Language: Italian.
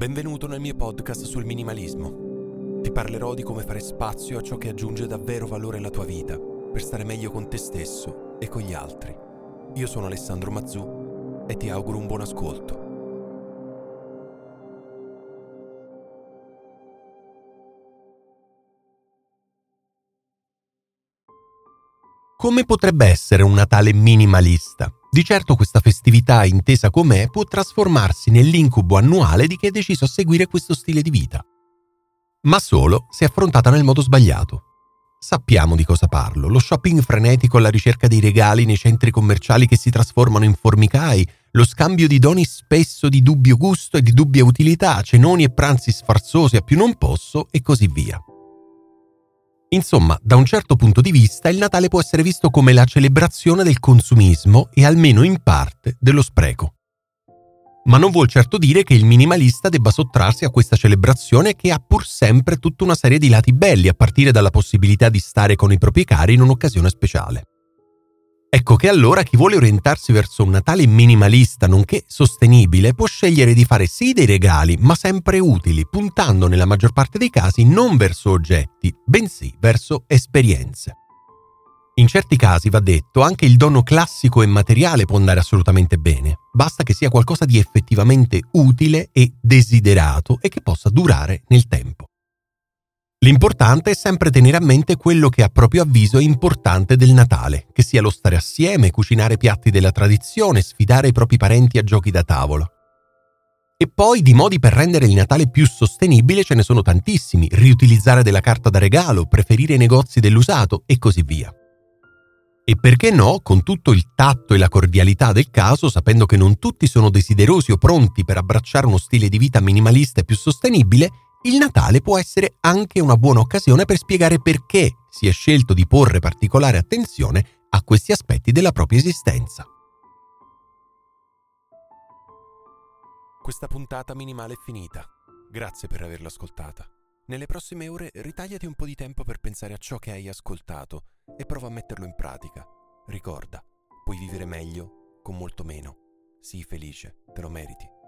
Benvenuto nel mio podcast sul minimalismo. Ti parlerò di come fare spazio a ciò che aggiunge davvero valore alla tua vita, per stare meglio con te stesso e con gli altri. Io sono Alessandro Mazzù e ti auguro un buon ascolto. Come potrebbe essere un Natale minimalista? Di certo questa festività, intesa com'è, può trasformarsi nell'incubo annuale di chi ha deciso a seguire questo stile di vita. Ma solo se affrontata nel modo sbagliato. Sappiamo di cosa parlo, lo shopping frenetico alla ricerca dei regali nei centri commerciali che si trasformano in formicai, lo scambio di doni spesso di dubbio gusto e di dubbia utilità, cenoni e pranzi sfarzosi a più non posso e così via. Insomma, da un certo punto di vista, il Natale può essere visto come la celebrazione del consumismo e almeno in parte dello spreco. Ma non vuol certo dire che il minimalista debba sottrarsi a questa celebrazione che ha pur sempre tutta una serie di lati belli, a partire dalla possibilità di stare con i propri cari in un'occasione speciale. Ecco che allora chi vuole orientarsi verso un Natale minimalista nonché sostenibile può scegliere di fare sì dei regali, ma sempre utili, puntando nella maggior parte dei casi non verso oggetti, bensì verso esperienze. In certi casi, va detto, anche il dono classico e materiale può andare assolutamente bene, basta che sia qualcosa di effettivamente utile e desiderato e che possa durare nel tempo. L'importante è sempre tenere a mente quello che a proprio avviso è importante del Natale, che sia lo stare assieme, cucinare piatti della tradizione, sfidare i propri parenti a giochi da tavolo. E poi di modi per rendere il Natale più sostenibile ce ne sono tantissimi, riutilizzare della carta da regalo, preferire i negozi dell'usato e così via. E perché no, con tutto il tatto e la cordialità del caso, sapendo che non tutti sono desiderosi o pronti per abbracciare uno stile di vita minimalista e più sostenibile, il Natale può essere anche una buona occasione per spiegare perché si è scelto di porre particolare attenzione a questi aspetti della propria esistenza. Questa puntata minimale è finita. Grazie per averla ascoltata. Nelle prossime ore ritagliati un po' di tempo per pensare a ciò che hai ascoltato e prova a metterlo in pratica. Ricorda, puoi vivere meglio con molto meno. Sii felice, te lo meriti.